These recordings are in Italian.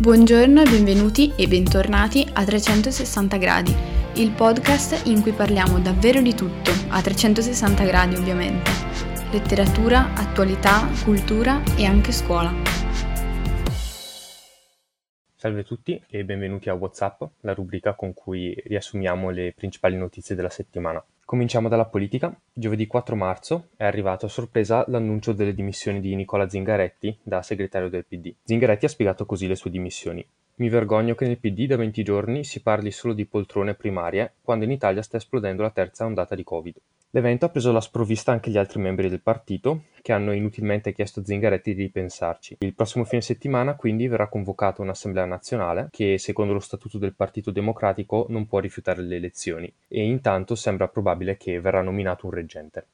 Buongiorno e benvenuti e bentornati a 360 gradi, il podcast in cui parliamo davvero di tutto, a 360 gradi ovviamente. Letteratura, attualità, cultura e anche scuola. Salve a tutti e benvenuti a WhatsApp, la rubrica con cui riassumiamo le principali notizie della settimana. Cominciamo dalla politica. Giovedì 4 marzo è arrivato a sorpresa l'annuncio delle dimissioni di Nicola Zingaretti da segretario del PD. Zingaretti ha spiegato così le sue dimissioni. Mi vergogno che nel PD da 20 giorni si parli solo di poltrone primarie quando in Italia sta esplodendo la terza ondata di Covid. L'evento ha preso alla sprovvista anche gli altri membri del partito, che hanno inutilmente chiesto a Zingaretti di ripensarci. Il prossimo fine settimana quindi verrà convocata un'assemblea nazionale che, secondo lo statuto del Partito Democratico, non può rifiutare le elezioni e intanto sembra probabile che verrà nominato un reggente.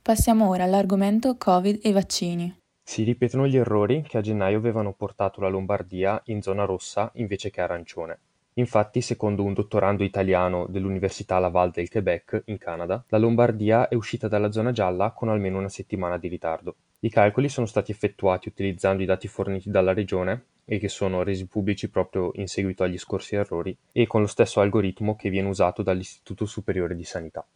Passiamo ora all'argomento Covid e vaccini. Si ripetono gli errori che a gennaio avevano portato la Lombardia in zona rossa invece che arancione. Infatti, secondo un dottorando italiano dell'Università Laval del Quebec, in Canada, la Lombardia è uscita dalla zona gialla con almeno una settimana di ritardo. I calcoli sono stati effettuati utilizzando i dati forniti dalla regione e che sono resi pubblici proprio in seguito agli scorsi errori e con lo stesso algoritmo che viene usato dall'Istituto Superiore di Sanità.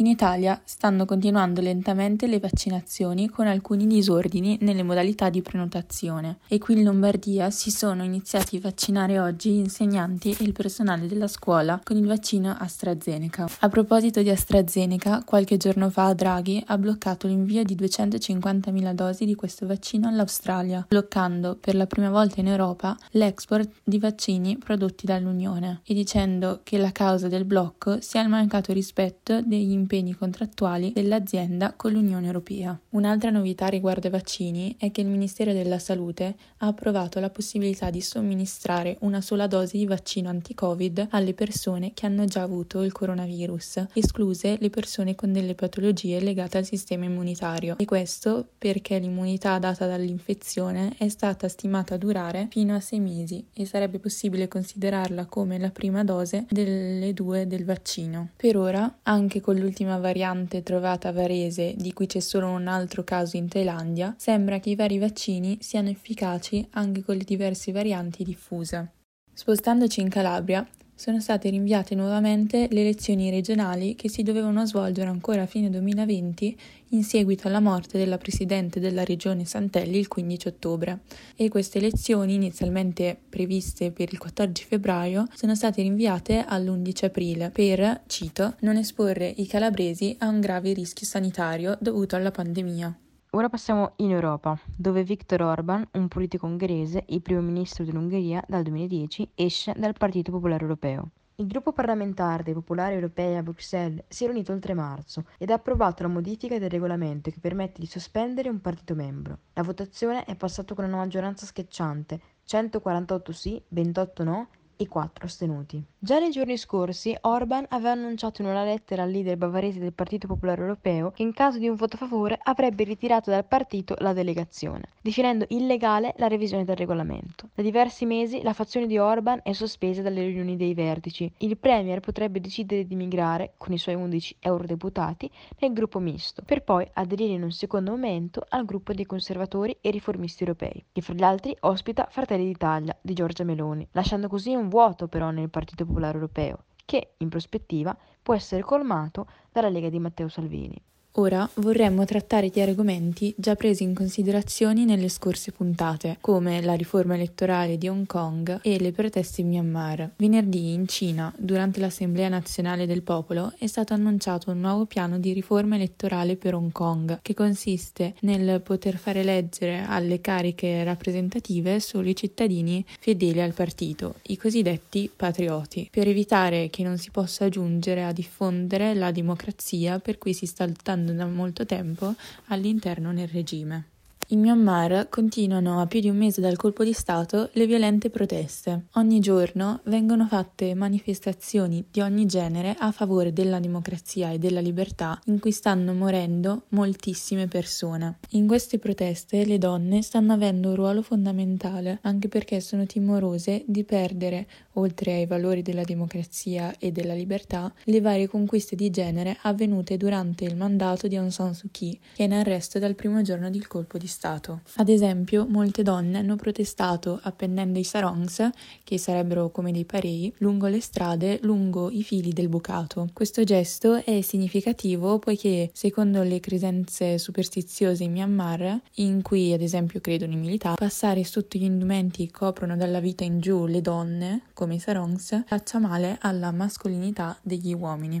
In Italia stanno continuando lentamente le vaccinazioni con alcuni disordini nelle modalità di prenotazione e qui in Lombardia si sono iniziati a vaccinare oggi gli insegnanti e il personale della scuola con il vaccino AstraZeneca. A proposito di AstraZeneca, qualche giorno fa Draghi ha bloccato l'invio di 250.000 dosi di questo vaccino all'Australia, bloccando per la prima volta in Europa l'export di vaccini prodotti dall'Unione e dicendo che la causa del blocco sia il mancato rispetto degli impegni contrattuali dell'azienda con l'Unione Europea. Un'altra novità riguardo ai vaccini è che il Ministero della Salute ha approvato la possibilità di somministrare una sola dose di vaccino anti-Covid alle persone che hanno già avuto il coronavirus, escluse le persone con delle patologie legate al sistema immunitario. E questo perché l'immunità data dall'infezione è stata stimata a durare fino a sei mesi e sarebbe possibile considerarla come la prima dose delle due del vaccino. Per ora, anche con l'ultima l'ultima variante trovata a Varese, di cui c'è solo un altro caso in Thailandia, sembra che i vari vaccini siano efficaci anche con le diverse varianti diffuse. Spostandoci in Calabria, sono state rinviate nuovamente le elezioni regionali che si dovevano svolgere ancora a fine 2020 in seguito alla morte della presidente della regione Santelli il 15 ottobre e queste elezioni inizialmente previste per il 14 febbraio sono state rinviate all'11 aprile per, cito, non esporre i calabresi a un grave rischio sanitario dovuto alla pandemia. Ora passiamo in Europa, dove Viktor Orban, un politico ungherese e primo ministro dell'Ungheria dal 2010, esce dal Partito Popolare Europeo. Il gruppo parlamentare dei popolari europei a Bruxelles si è riunito il 3 marzo ed ha approvato la modifica del regolamento che permette di sospendere un partito membro. La votazione è passata con una maggioranza schiacciante, 148 sì, 28 no e 4 astenuti. Già nei giorni scorsi Orban aveva annunciato in una lettera al leader bavarese del Partito Popolare Europeo che in caso di un voto a favore avrebbe ritirato dal partito la delegazione, definendo illegale la revisione del regolamento. Da diversi mesi la fazione di Orban è sospesa dalle riunioni dei vertici. Il premier potrebbe decidere di migrare, con i suoi 11 eurodeputati, nel gruppo misto, per poi aderire in un secondo momento al gruppo dei conservatori e riformisti europei, che fra gli altri ospita Fratelli d'Italia di Giorgia Meloni, lasciando così un vuoto però nel Partito Popolare Europeo, che, in prospettiva, può essere colmato dalla Lega di Matteo Salvini. Ora vorremmo trattare di argomenti già presi in considerazione nelle scorse puntate, come la riforma elettorale di Hong Kong e le proteste in Myanmar. Venerdì in Cina, durante l'Assemblea nazionale del popolo, è stato annunciato un nuovo piano di riforma elettorale per Hong Kong, che consiste nel poter fare eleggere alle cariche rappresentative solo i cittadini fedeli al partito, i cosiddetti patrioti, per evitare che non si possa aggiungere a diffondere la democrazia per cui si sta lottando da molto tempo all'interno del regime. In Myanmar continuano a più di un mese dal colpo di Stato le violente proteste. Ogni giorno vengono fatte manifestazioni di ogni genere a favore della democrazia e della libertà in cui stanno morendo moltissime persone. In queste proteste le donne stanno avendo un ruolo fondamentale anche perché sono timorose di perdere, oltre ai valori della democrazia e della libertà, le varie conquiste di genere avvenute durante il mandato di Aung San Suu Kyi, che è in arresto dal primo giorno del colpo di Stato. Stato. Ad esempio, molte donne hanno protestato appendendo i sarongs, che sarebbero come dei parei, lungo le strade, lungo i fili del bucato. Questo gesto è significativo poiché, secondo le credenze superstiziose in Myanmar, in cui ad esempio credono i militari, passare sotto gli indumenti che coprono dalla vita in giù le donne, come i sarongs, faccia male alla mascolinità degli uomini.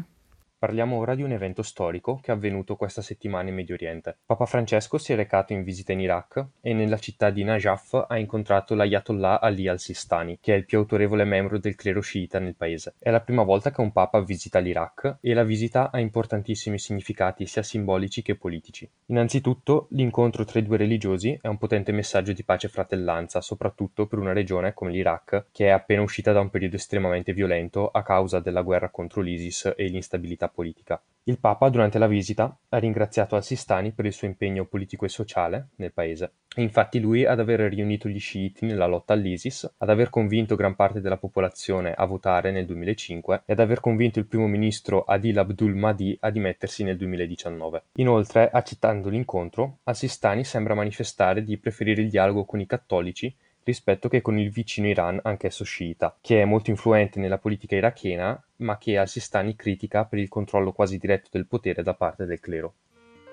Parliamo ora di un evento storico che è avvenuto questa settimana in Medio Oriente. Papa Francesco si è recato in visita in Iraq e nella città di Najaf ha incontrato l'Ayatollah Ali al-Sistani, che è il più autorevole membro del clero sciita nel paese. È la prima volta che un papa visita l'Iraq e la visita ha importantissimi significati sia simbolici che politici. Innanzitutto, l'incontro tra i due religiosi è un potente messaggio di pace e fratellanza, soprattutto per una regione come l'Iraq, che è appena uscita da un periodo estremamente violento a causa della guerra contro l'ISIS e l'instabilità politica. Il Papa durante la visita ha ringraziato al-Sistani per il suo impegno politico e sociale nel paese. infatti lui ad aver riunito gli sciiti nella lotta all'ISIS, ad aver convinto gran parte della popolazione a votare nel 2005 e ad aver convinto il primo ministro Adil Abdul Mahdi a dimettersi nel 2019. Inoltre, accettando l'incontro, al-Sistani sembra manifestare di preferire il dialogo con i cattolici rispetto che con il vicino Iran, anch'esso sciita, che è molto influente nella politica irachena, ma che al-Sistani critica per il controllo quasi diretto del potere da parte del clero.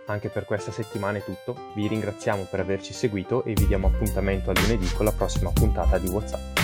Anche per questa settimana è tutto, vi ringraziamo per averci seguito e vi diamo appuntamento a lunedì con la prossima puntata di WhatsApp.